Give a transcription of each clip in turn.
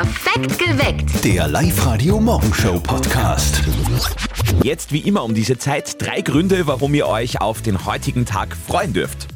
Perfekt geweckt. Der Live-Radio-Morgenshow-Podcast. Jetzt wie immer um diese Zeit drei Gründe, warum ihr euch auf den heutigen Tag freuen dürft.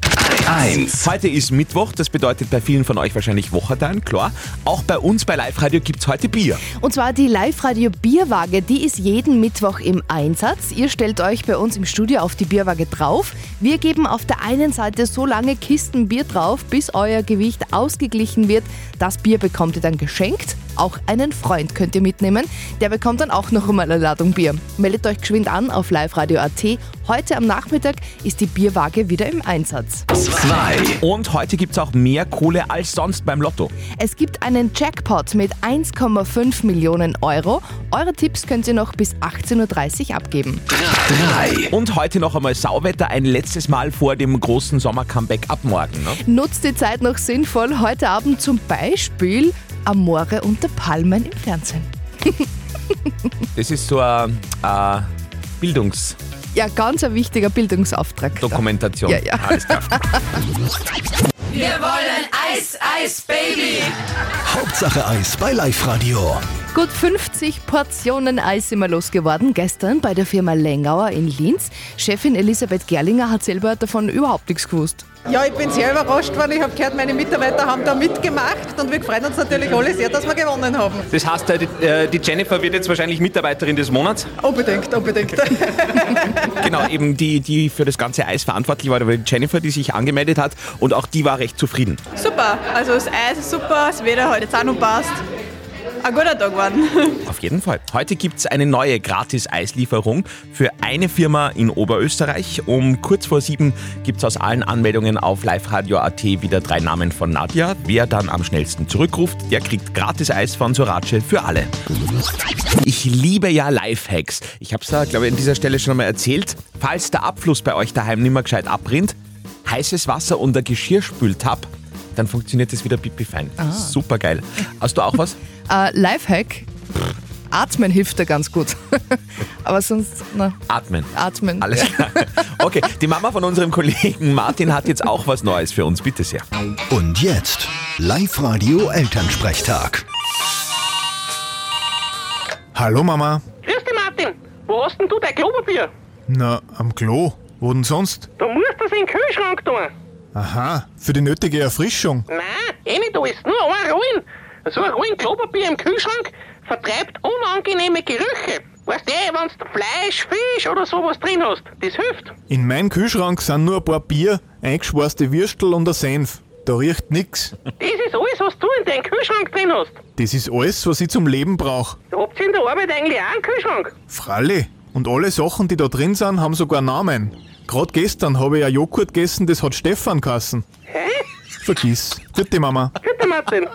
1. Heute ist Mittwoch, das bedeutet bei vielen von euch wahrscheinlich Wochertag, klar. Auch bei uns bei Live Radio gibt's heute Bier. Und zwar die Live-Radio Bierwaage, die ist jeden Mittwoch im Einsatz. Ihr stellt euch bei uns im Studio auf die Bierwaage drauf. Wir geben auf der einen Seite so lange Kisten Bier drauf, bis euer Gewicht ausgeglichen wird. Das Bier bekommt ihr dann geschenkt. Auch einen Freund könnt ihr mitnehmen. Der bekommt dann auch noch einmal eine Ladung Bier. Meldet euch geschwind an auf liveradio.at. Heute am Nachmittag ist die Bierwaage wieder im Einsatz. 2. Und heute gibt's auch mehr Kohle als sonst beim Lotto. Es gibt einen Jackpot mit 1,5 Millionen Euro. Eure Tipps könnt ihr noch bis 18.30 Uhr abgeben. 3. Und heute noch einmal Sauwetter, ein letztes Mal vor dem großen Sommer-Comeback ab morgen. Ne? Nutzt die Zeit noch sinnvoll. Heute Abend zum Beispiel Amore unter Palmen im Fernsehen. Das ist so eine äh, Bildungsdokumentation. Ja, ganz ein wichtiger Bildungsauftrag. da. Ja, ja. Alles klar. Hauptsache Eis bei Live-Radio. Gut 50 Portionen Eis sind wir losgeworden gestern bei der Firma Lengauer in Linz. Chefin Elisabeth Gerlinger hat selber davon überhaupt nichts gewusst. Ja, ich bin sehr überrascht worden. Ich habe gehört, meine Mitarbeiter haben da mitgemacht und wir freuen uns natürlich alle sehr, dass wir gewonnen haben. Das heißt, äh, die, äh, die Jennifer wird jetzt wahrscheinlich Mitarbeiterin des Monats. Unbedingt, unbedingt. Genau, eben die, die für das ganze Eis verantwortlich war, die Jennifer, die sich angemeldet hat und auch die war recht zufrieden. Super, also das Eis ist super, das Wetter hat jetzt auch noch passt. Ein guter Tag geworden. Auf jeden Fall. Heute gibt's eine neue Gratis-Eislieferung für eine Firma in Oberösterreich. Um kurz vor sieben gibt's aus allen Anmeldungen auf liveradio.at wieder drei Namen von Nadja. Wer dann am schnellsten zurückruft, der kriegt Gratis-Eis von Sorace für alle. Ich liebe ja Lifehacks. Ich habe es ja, glaube ich, an dieser Stelle schon einmal erzählt. Falls der Abfluss bei euch daheim nicht mehr gescheit abrinnt, heißes Wasser und der Geschirrspültab, dann funktioniert es wieder pipi fein. Super geil. Hast du auch was? Äh, Lifehack. Atmen hilft da ganz gut. Aber sonst, na, Atmen. atmen. Alles klar. Okay, die Mama von unserem Kollegen Martin hat jetzt auch was Neues für uns. Bitte sehr. Und jetzt Live-Radio Elternsprechtag. Hallo Mama. Grüß dich, Martin. Wo hast denn du dein Klopapier? Na, am Klo. Wo denn sonst? Du musst das in den Kühlschrank tun. Aha, für die nötige Erfrischung. Nein, eh nicht alles. Nur ein Rollen. So ein Rollen Klopapier im Kühlschrank vertreibt unangenehme Gerüche. Weißt du, wenn du Fleisch, Fisch oder sowas drin hast, das hilft. In meinem Kühlschrank sind nur ein paar Bier, eingeschweißte Würstel und ein Senf. Da riecht nix. Das ist alles, was du in deinem Kühlschrank drin hast. Das ist alles, was ich zum Leben brauche. Da habt ihr in der Arbeit eigentlich auch einen Kühlschrank. Fralle. Und alle Sachen, die da drin sind, haben sogar Namen. Gerade gestern habe ich ein Joghurt gegessen, das hat Stefan kassen. Hä? Vergiss. Bitte Mama. Bitte, Martin.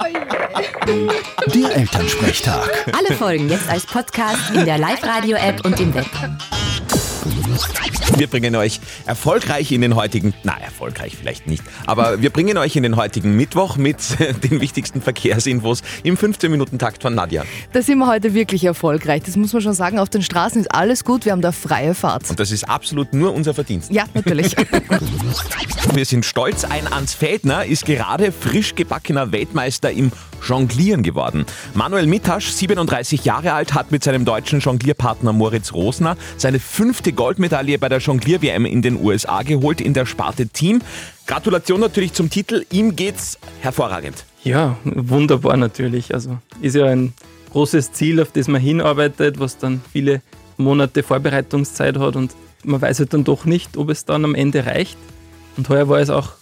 Der Elternsprechtag. Alle Folgen jetzt als Podcast in der Live-Radio-App und im Web. Wir bringen euch erfolgreich in den heutigen, na erfolgreich vielleicht nicht, aber wir bringen euch in den heutigen Mittwoch mit den wichtigsten Verkehrsinfos im 15-Minuten-Takt von Nadja. Da sind wir heute wirklich erfolgreich. Das muss man schon sagen. Auf den Straßen ist alles gut. Wir haben da freie Fahrt. Und das ist absolut nur unser Verdienst. Ja, natürlich. Wir sind stolz, ein Ans Feldner ist gerade frisch gebackener Weltmeister im Jonglieren geworden. Manuel Mittasch, 37 Jahre alt, hat mit seinem deutschen Jonglierpartner Moritz Rosner seine fünfte Goldmedaille bei der Jonglier-WM in den USA geholt in der Sparte Team. Gratulation natürlich zum Titel, ihm geht's hervorragend. Ja, wunderbar natürlich. Also ist ja ein großes Ziel, auf das man hinarbeitet, was dann viele Monate Vorbereitungszeit hat und man weiß halt dann doch nicht, ob es dann am Ende reicht. Und heuer war es auch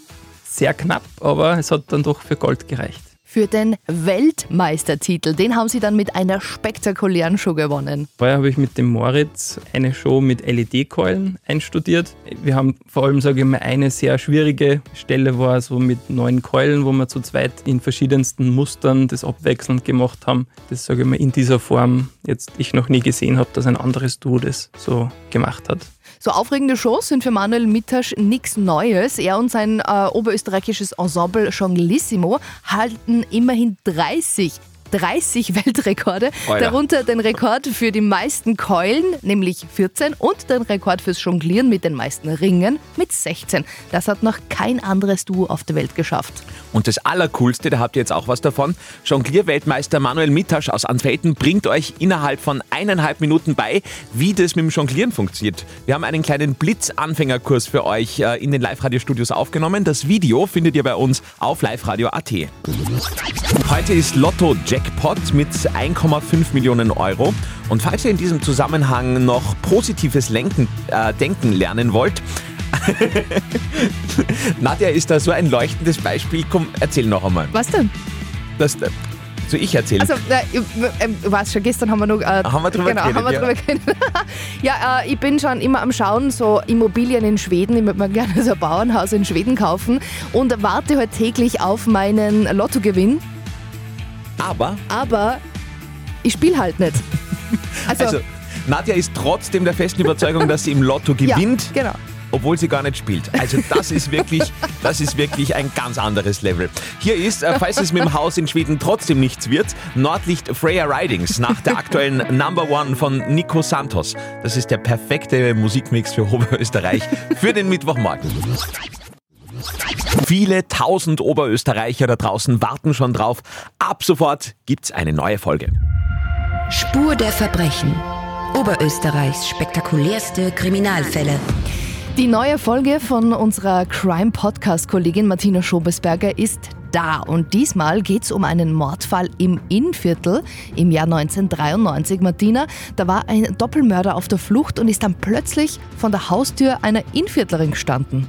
sehr knapp, aber es hat dann doch für Gold gereicht. Für den Weltmeistertitel, den haben sie dann mit einer spektakulären Show gewonnen. Vorher habe ich mit dem Moritz eine Show mit LED-Keulen einstudiert. Wir haben vor allem, sage ich mal, eine sehr schwierige Stelle war so mit neun Keulen, wo wir zu zweit in verschiedensten Mustern das abwechselnd gemacht haben. Das sage ich mal in dieser Form jetzt ich noch nie gesehen habe, dass ein anderes Duo das so gemacht hat. So aufregende Shows sind für Manuel Mittasch nichts Neues. Er und sein äh, oberösterreichisches Ensemble Jonglissimo halten immerhin 30 30 Weltrekorde, Alter. darunter den Rekord für die meisten Keulen, nämlich 14, und den Rekord fürs Jonglieren mit den meisten Ringen mit 16. Das hat noch kein anderes Duo auf der Welt geschafft. Und das Allercoolste, da habt ihr jetzt auch was davon. Jonglierweltmeister Manuel Mittasch aus Anfelden bringt euch innerhalb von eineinhalb Minuten bei, wie das mit dem Jonglieren funktioniert. Wir haben einen kleinen Blitzanfängerkurs für euch äh, in den Live-Radio-Studios aufgenommen. Das Video findet ihr bei uns auf liveradio.at. Heute ist Lotto Jackpot mit 1,5 Millionen Euro. Und falls ihr in diesem Zusammenhang noch positives Lenken, äh, Denken lernen wollt, Nadja ist da so ein leuchtendes Beispiel. Komm, erzähl noch einmal. Was denn? Das, äh, soll ich erzählen? Also, äh, ich, ich weiß schon, gestern haben wir noch. Äh, Haben wir drüber genau, geredet, haben wir ja. drüber geredet. ja, äh, ich bin schon immer am Schauen, so Immobilien in Schweden. Ich würde mir gerne so ein Bauernhaus in Schweden kaufen und warte halt täglich auf meinen Lottogewinn. Aber, Aber ich spiele halt nicht. Also, also, Nadja ist trotzdem der festen Überzeugung, dass sie im Lotto gewinnt. Ja, genau. obwohl sie gar nicht spielt. Also das ist wirklich, das ist wirklich ein ganz anderes Level. Hier ist, äh, falls es mit dem Haus in Schweden trotzdem nichts wird, Nordlicht Freya Ridings nach der aktuellen Number One von Nico Santos. Das ist der perfekte Musikmix für Oberösterreich für den Mittwochmorgen. Viele tausend Oberösterreicher da draußen warten schon drauf. Ab sofort gibt's eine neue Folge. Spur der Verbrechen. Oberösterreichs spektakulärste Kriminalfälle. Die neue Folge von unserer Crime-Podcast-Kollegin Martina Schobesberger ist da. Und diesmal geht es um einen Mordfall im Innviertel im Jahr 1993. Martina, da war ein Doppelmörder auf der Flucht und ist dann plötzlich von der Haustür einer Innviertlerin gestanden.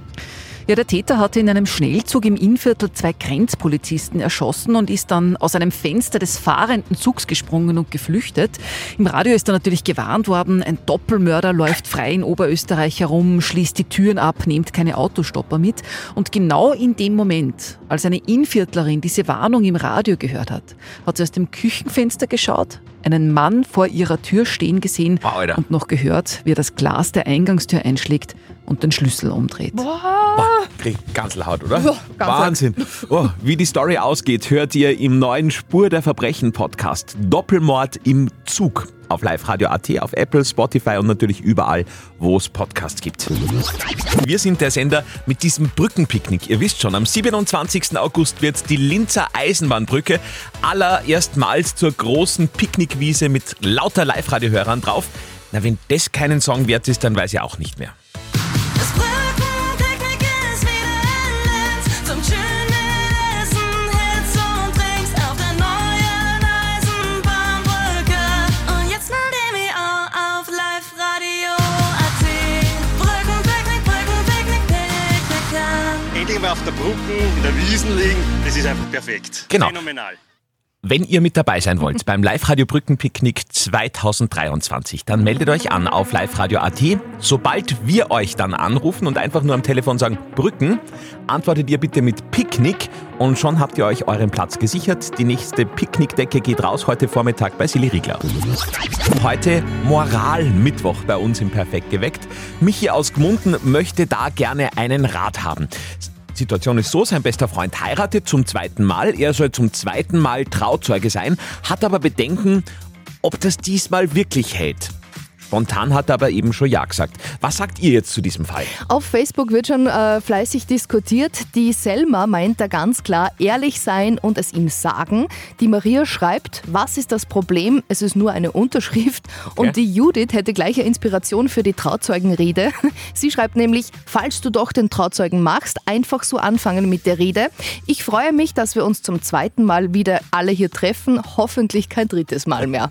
Ja, der Täter hatte in einem Schnellzug im Innviertel zwei Grenzpolizisten erschossen und ist dann aus einem Fenster des fahrenden Zugs gesprungen und geflüchtet. Im Radio ist er natürlich gewarnt worden, ein Doppelmörder läuft frei in Oberösterreich herum, schließt die Türen ab, nehmt keine Autostopper mit. Und genau in dem Moment, als eine Innviertlerin diese Warnung im Radio gehört hat, hat sie aus dem Küchenfenster geschaut, einen Mann vor ihrer Tür stehen gesehen Alter. und noch gehört, wie er das Glas der Eingangstür einschlägt und den Schlüssel umdreht. Krieg ganz laut, oder? Ganz Wahnsinn. Oh, wie die Story ausgeht, hört ihr im neuen Spur der Verbrechen Podcast Doppelmord im Zug auf Live Radio AT, auf Apple, Spotify und natürlich überall, wo es Podcasts gibt. Wir sind der Sender mit diesem Brückenpicknick. Ihr wisst schon, am 27. August wird die Linzer Eisenbahnbrücke allererstmals zur großen Picknickwiese mit lauter Live-Radio-Hörern drauf. Na, wenn das keinen Song wert ist, dann weiß ich auch nicht mehr. Der Brücke, in der Wiesen liegen, das ist einfach perfekt. Genau. Phänomenal. Wenn ihr mit dabei sein wollt beim Live-Radio Brückenpicknick 2023, dann meldet euch an auf liveradio.at. Sobald wir euch dann anrufen und einfach nur am Telefon sagen Brücken, antwortet ihr bitte mit Picknick und schon habt ihr euch euren Platz gesichert. Die nächste Picknickdecke geht raus heute Vormittag bei Silly Riegler. Heute Moral-Mittwoch bei uns im Perfekt geweckt. Michi aus Gmunden möchte da gerne einen Rat haben. Situation ist so, sein bester Freund heiratet zum zweiten Mal. Er soll zum zweiten Mal Trauzeuge sein, hat aber Bedenken, ob das diesmal wirklich hält. Spontan hat er aber eben schon Ja gesagt. Was sagt ihr jetzt zu diesem Fall? Auf Facebook wird schon äh, fleißig diskutiert. Die Selma meint da ganz klar, ehrlich sein und es ihm sagen. Die Maria schreibt, was ist das Problem? Es ist nur eine Unterschrift. Und die Judith hätte gleiche Inspiration für die Trauzeugenrede. Sie schreibt nämlich, falls du doch den Trauzeugen machst, einfach so anfangen mit der Rede. Ich freue mich, dass wir uns zum zweiten Mal wieder alle hier treffen. Hoffentlich kein drittes Mal mehr.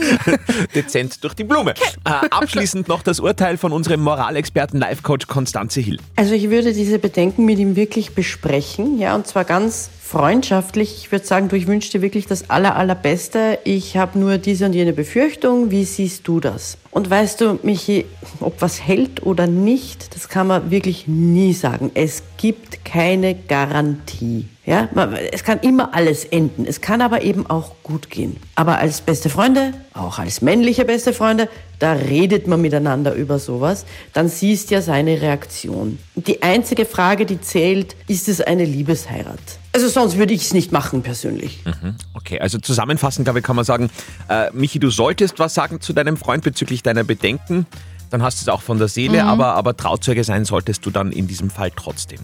Dezent durch die Blume. Äh, abschließend noch das Urteil von unserem Moralexperten Life-Coach Konstanze Hill. Also ich würde diese Bedenken mit ihm wirklich besprechen, ja, und zwar ganz freundschaftlich. Ich würde sagen, du, ich wünsche dir wirklich das aller, allerbeste. Ich habe nur diese und jene Befürchtung. Wie siehst du das? Und weißt du, Michi, ob was hält oder nicht, das kann man wirklich nie sagen. Es gibt keine Garantie. Ja, man- es kann immer alles enden. Es kann aber eben auch gut gehen. Aber als beste Freunde, auch als männliche beste Freunde, da redet man miteinander über sowas. Dann siehst ja seine Reaktion. Die einzige Frage, die zählt, ist es eine Liebesheirat? Also sonst würde ich es nicht machen persönlich. Mhm. Okay, also zusammenfassend, glaube ich, kann man sagen, äh, Michi, du solltest was sagen zu deinem Freund bezüglich deiner Bedenken. Dann hast du es auch von der Seele, Mhm. aber, aber Trauzeuge sein solltest du dann in diesem Fall trotzdem.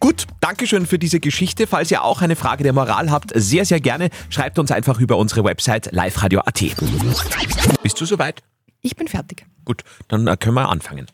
Gut, Dankeschön für diese Geschichte. Falls ihr auch eine Frage der Moral habt, sehr, sehr gerne, schreibt uns einfach über unsere Website liveradio.at. Bist du soweit? Ich bin fertig. Gut, dann äh, können wir anfangen.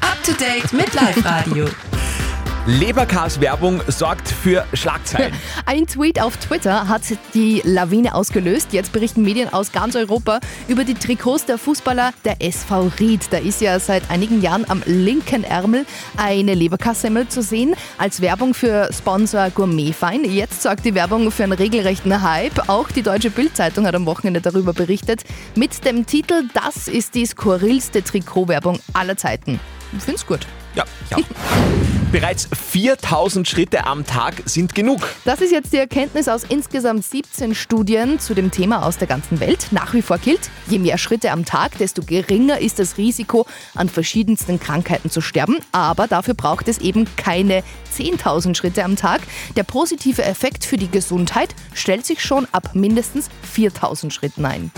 Up to date mit Live Radio. Leberkas-Werbung sorgt für Schlagzeilen. Ein Tweet auf Twitter hat die Lawine ausgelöst. Jetzt berichten Medien aus ganz Europa über die Trikots der Fußballer der SV Ried. Da ist ja seit einigen Jahren am linken Ärmel eine Leberkassemmel zu sehen, als Werbung für Sponsor Gourmetfein. Jetzt sorgt die Werbung für einen regelrechten Hype. Auch die Deutsche Bildzeitung hat am Wochenende darüber berichtet. Mit dem Titel Das ist die skurrilste Trikotwerbung aller Zeiten. Ich find's gut. Ja, ja. Bereits 4000 Schritte am Tag sind genug. Das ist jetzt die Erkenntnis aus insgesamt 17 Studien zu dem Thema aus der ganzen Welt. Nach wie vor gilt, je mehr Schritte am Tag, desto geringer ist das Risiko, an verschiedensten Krankheiten zu sterben. Aber dafür braucht es eben keine 10.000 Schritte am Tag. Der positive Effekt für die Gesundheit stellt sich schon ab mindestens 4.000 Schritten ein.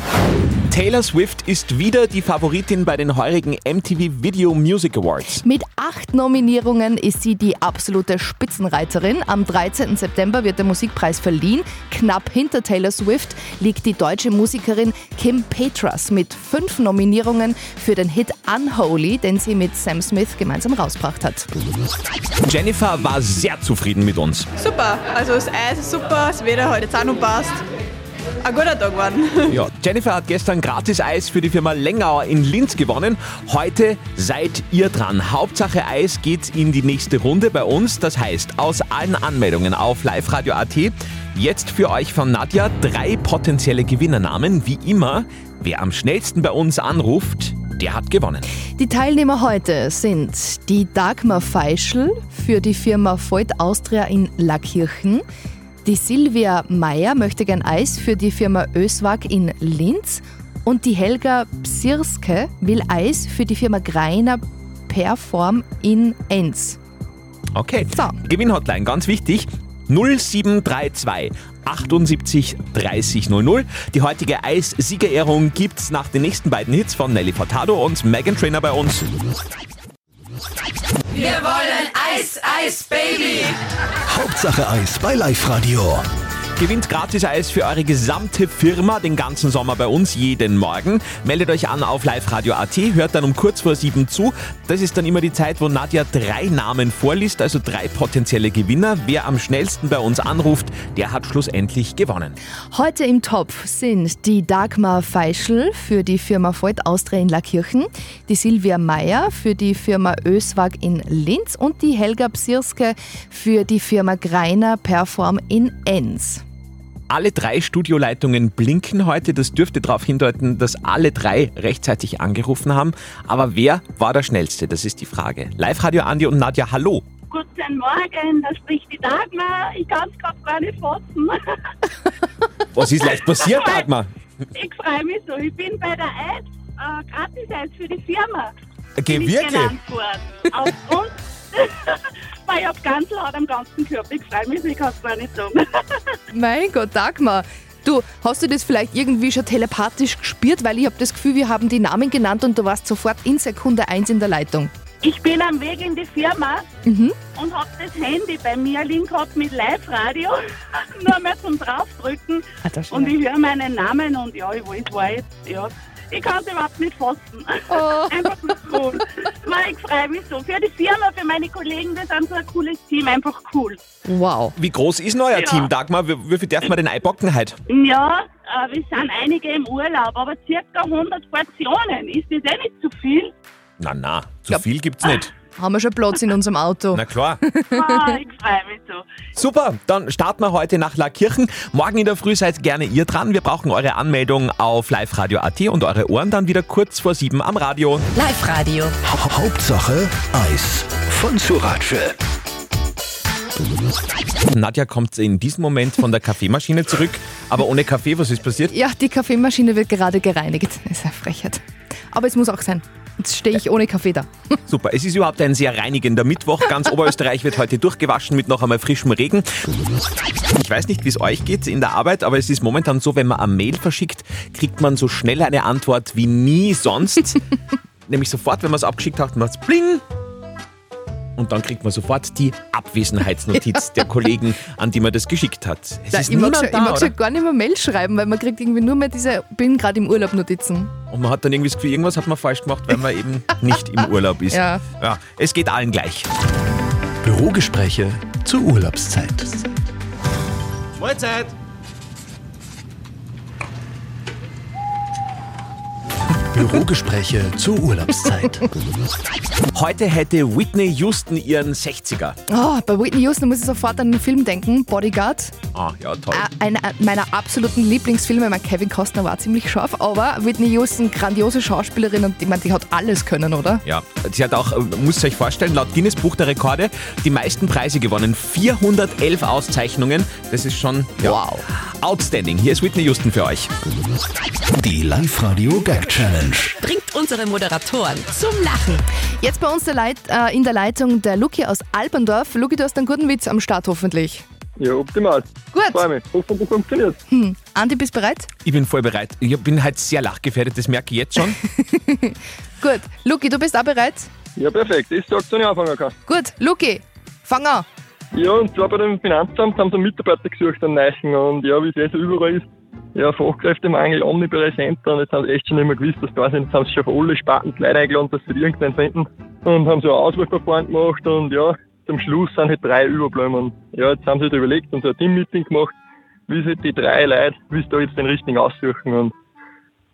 Taylor Swift ist wieder die Favoritin bei den heurigen MTV Video Music Awards. Mit acht Nominierungen ist sie die absolute Spitzenreiterin. Am 13. September wird der Musikpreis verliehen. Knapp hinter Taylor Swift liegt die deutsche Musikerin Kim Petras mit fünf Nominierungen für den Hit Unholy, den sie mit Sam Smith gemeinsam rausgebracht hat. Jennifer war sehr zufrieden mit uns. Super, also das Eis ist super, das Wetter heute auch noch passt. Ein guter Tag geworden. Ja, Jennifer hat gestern gratis Eis für die Firma Lengauer in Linz gewonnen. Heute seid ihr dran. Hauptsache Eis geht in die nächste Runde bei uns. Das heißt, aus allen Anmeldungen auf liveradio.at jetzt für euch von Nadja drei potenzielle Gewinnernamen. Wie immer, wer am schnellsten bei uns anruft, der hat gewonnen. Die Teilnehmer heute sind die Dagmar Feischl für die Firma Voigt Austria in Lackirchen, die Silvia Meyer möchte gern Eis für die Firma Öswag in Linz und die Helga Psirske will Eis für die Firma Greiner Perform in Enns. Okay. Gewinnhotline, ganz wichtig. 0732 78 30 00. Die heutige Eis-Siegerehrung gibt's nach den nächsten beiden Hits von Nelly Furtado und Megan Trainer bei uns. Wir wollen Eis, Eis, Baby. Hauptsache Eis bei Live Radio. Gewinnt gratis Eis für eure gesamte Firma den ganzen Sommer bei uns jeden Morgen. Meldet euch an auf liveradio.at, hört dann um kurz vor sieben zu. Das ist dann immer die Zeit, wo Nadja drei Namen vorliest, also drei potenzielle Gewinner. Wer am schnellsten bei uns anruft, der hat schlussendlich gewonnen. Heute im Topf sind die Dagmar Feischl für die Firma Voigt Austria in Lackirchen, die Silvia Meyer für die Firma Öswag in Linz und die Helga Psirske für die Firma Greiner Perform in Enns. Alle drei Studioleitungen blinken heute. Das dürfte darauf hindeuten, dass alle drei rechtzeitig angerufen haben. Aber wer war der Schnellste? Das ist die Frage. Live-Radio Andi und Nadja, hallo. Guten Morgen, da spricht die Dagmar. Ich kann es gerade gar nicht fassen. Was ist leicht passiert, Dagmar? Ich freue mich so. Ich bin bei der Eid, äh, Gratis-Eis für die Firma. Geh Bin ich wirklich? genannt worden. Aufgrund, weil ich habe ganz laut am ganzen Körper. Ich freue mich, ich kann es gar nicht sagen. Mein Gott, Dagmar. Du, hast du das vielleicht irgendwie schon telepathisch gespürt? Weil ich habe das Gefühl, wir haben die Namen genannt und du warst sofort in Sekunde eins in der Leitung. Ich bin am Weg in die Firma Mhm. und habe das Handy bei mir liegen gehabt mit Live-Radio. Nur mehr zum Draufdrücken. Ist und ich höre meinen Namen und ja, ich weiß, war jetzt, ja. Ich kann es überhaupt nicht fassen. Oh. Einfach cool. Weil ich freue mich so. Für die Firma, für meine Kollegen, wir sind so ein cooles Team. Einfach cool. Wow. Wie groß ist denn euer Ja. Team, Dagmar? Wie, wie viel darf man denn einpacken heute? Ja, äh, wir sind einige im Urlaub, aber circa 100 Portionen. Ist das eh nicht zu viel? Na, na, zu viel gibt's nicht. Haben wir schon Platz in unserem Auto. Na klar. Ah, ich freue mich so. Super, dann starten wir heute nach Lackirchen. Morgen in der Früh seid gerne ihr dran. Wir brauchen eure Anmeldung auf liveradio.at und eure Ohren dann wieder kurz vor sieben am Radio. Live Radio. Ha Hauptsache Eis von Surace. Nadja kommt in diesem Moment von der Kaffeemaschine zurück, aber ohne Kaffee, was ist passiert? Ja, die Kaffeemaschine wird gerade gereinigt. Das ist eine Frechheit. Aber es muss auch sein. Jetzt stehe ich ohne Kaffee da. Super. Es ist überhaupt ein sehr reinigender Mittwoch. Ganz Oberösterreich wird heute durchgewaschen mit noch einmal frischem Regen. Ich weiß nicht, wie es euch geht in der Arbeit, aber es ist momentan so, wenn man eine Mail verschickt, kriegt man so schnell eine Antwort wie nie sonst. Nämlich sofort, wenn man es abgeschickt hat, macht es bling und dann kriegt man sofort die Abwesenheitsnotiz der Kollegen, an die man das geschickt hat. Es Da, ist ich mag, schon, ich da, mag oder? schon gar nicht mehr Mail schreiben, weil man kriegt irgendwie nur mehr diese bin gerade im Urlaub Notizen. Und man hat dann irgendwie das Gefühl, irgendwas hat man falsch gemacht, weil man eben nicht im Urlaub ist. Ja. ja. Es geht allen gleich. Bürogespräche zur Urlaubszeit. Mahlzeit! Bürogespräche zur Urlaubszeit. Heute hätte Whitney Houston ihren 60er. Oh, bei Whitney Houston muss ich sofort an den Film denken, Bodyguard. Ah, ja, toll. Äh, Einer meiner absoluten Lieblingsfilme. Mein Kevin Costner war ziemlich scharf, aber Whitney Houston, grandiose Schauspielerin und ich meine, die hat alles können, oder? Ja, sie hat auch, äh, müsst ihr euch vorstellen, laut Guinness Buch der Rekorde die meisten Preise gewonnen. 411 Auszeichnungen. Das ist schon ja, wow. outstanding. Hier ist Whitney Houston für euch. Die Live-Radio Gag Challenge. Bringt unsere Moderatoren zum Lachen. Jetzt bei uns der Leit, äh, in der Leitung der Luki aus Alpendorf. Luki, du hast einen guten Witz am Start hoffentlich. Ja, optimal. Gut. Freue mich. Hoffentlich funktioniert. Hm. Andi, bist bereit? Ich bin voll bereit. Ich bin halt sehr lachgefährdet, das merke ich jetzt schon. Gut. Luki, du bist auch bereit? Ja, perfekt. Ich sag's, wenn ich anfangen kann. Gut. Luki, fang an. Ja, und zwar bei dem Finanzamt haben sie einen Mitarbeiter gesucht, einen neuen. Und ja, wie es eh so überall ist, ja, Fachkräftemangel omnipräsent. Und jetzt haben sie echt schon mehr gewusst, dass da sind. Jetzt haben sie schon auf alle Sparten Leute eingeladen, dass sie irgendeinen finden. Und haben so ein Auswahlverfahren gemacht. Und ja, zum Schluss sind halt drei überbleiben. Ja, jetzt haben sie halt überlegt und so ein Teammeeting gemacht, wie sie die drei Leute, wie sie da jetzt den richtigen aussuchen. Und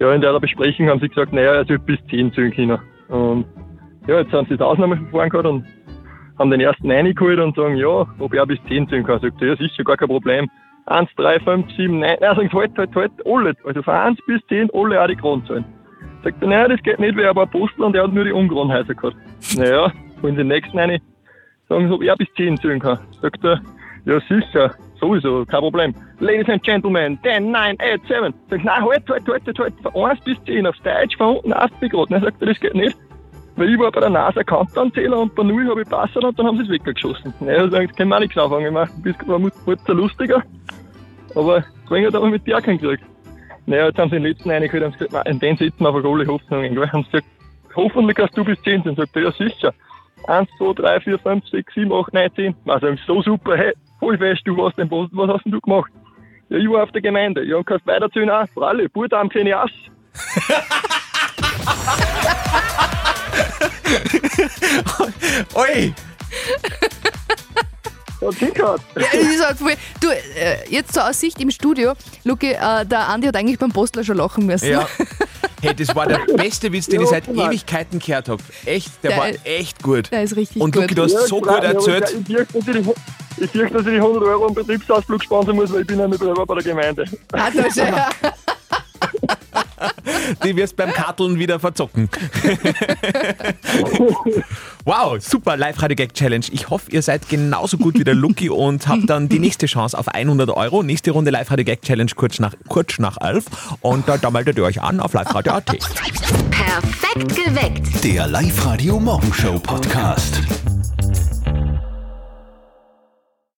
ja, in der Besprechung haben sie gesagt, naja, sollte bis zehn zählen können. Und ja, jetzt haben sie das Ausnahmeverfahren gehabt und haben den ersten reingeholt und sagen, ja, ob er bis 10 zählen kann. Sagt er, ja, sicher, gar kein Problem. 1, 3, 5, 7, 9. Er sagt, halt, halt, halt, alle. Also von 1 bis 10, alle auch die Grundzahlen. Sagt er, naja, das geht nicht, weil er war Apostel und er hat nur die Ungrundhäuser gehabt. Naja, holen sie den nächsten rein, sagen sie, ob er bis 10 zählen kann. Sagt er, ja, sicher, sowieso, kein Problem. Ladies and Gentlemen, 10, 9, 8, 7. Sagt, nein, halt, halt, halt, halt, halt, von 1 bis 10 aufs Deutsch, von unten auf die gerade. Dann sagt er, das geht nicht. Weil ich war bei der NASA Countdown-Zähler und bei Null habe ich passen und dann haben sie es weggeschossen. Naja, da können wir auch nichts anfangen. Ich meine, du bist zwar zwar lustiger, aber Queng hat aber mit dir auch keinen gekriegt. Naja, jetzt haben sie den letzten reingeholt und gesagt, in den setzen wir auf alle Hoffnungen. Gell? Haben sie gesagt, hoffentlich hast du bis 10 sein. Sagt er, ja sicher. 1, 2, 3, 4, 5, 6, 7, 8, 9, 10. Also so super, hey, voll fest, du warst den Posten, was hast denn du gemacht? Ja, ich war auf der Gemeinde. Ja, und kannst weiterzählen auch. Fralle, Burdarm kenne ich aus. Oi! Hat hingehört. Ja, das ist halt voll, du, äh, jetzt zur Aussicht im Studio. Luki, äh, der Andi hat eigentlich beim Postler schon lachen müssen. Ja. Hey, das war der beste Witz, den ich seit Ewigkeiten gehört habe. Echt, der, Der war ist- echt gut. Der ist richtig Und gut. Luki, du hast so gut erzählt. Ich fürchte, dass ich die, ich fürchte, dass ich die 100 Euro am Betriebsausflug sparen muss, weil ich bin ja nicht selber bei der Gemeinde. Ah, das, ja. Die wirst beim Karteln wieder verzocken. wow, super Live-Radio-Gag-Challenge. Ich hoffe, ihr seid genauso gut wie der Lucky und habt dann die nächste Chance auf 100 Euro. Nächste Runde Live-Radio-Gag-Challenge kurz nach, kurz nach 11. Und da, da meldet ihr euch an auf live-radio.at. Perfekt geweckt. Der Live-Radio Morgenshow Podcast.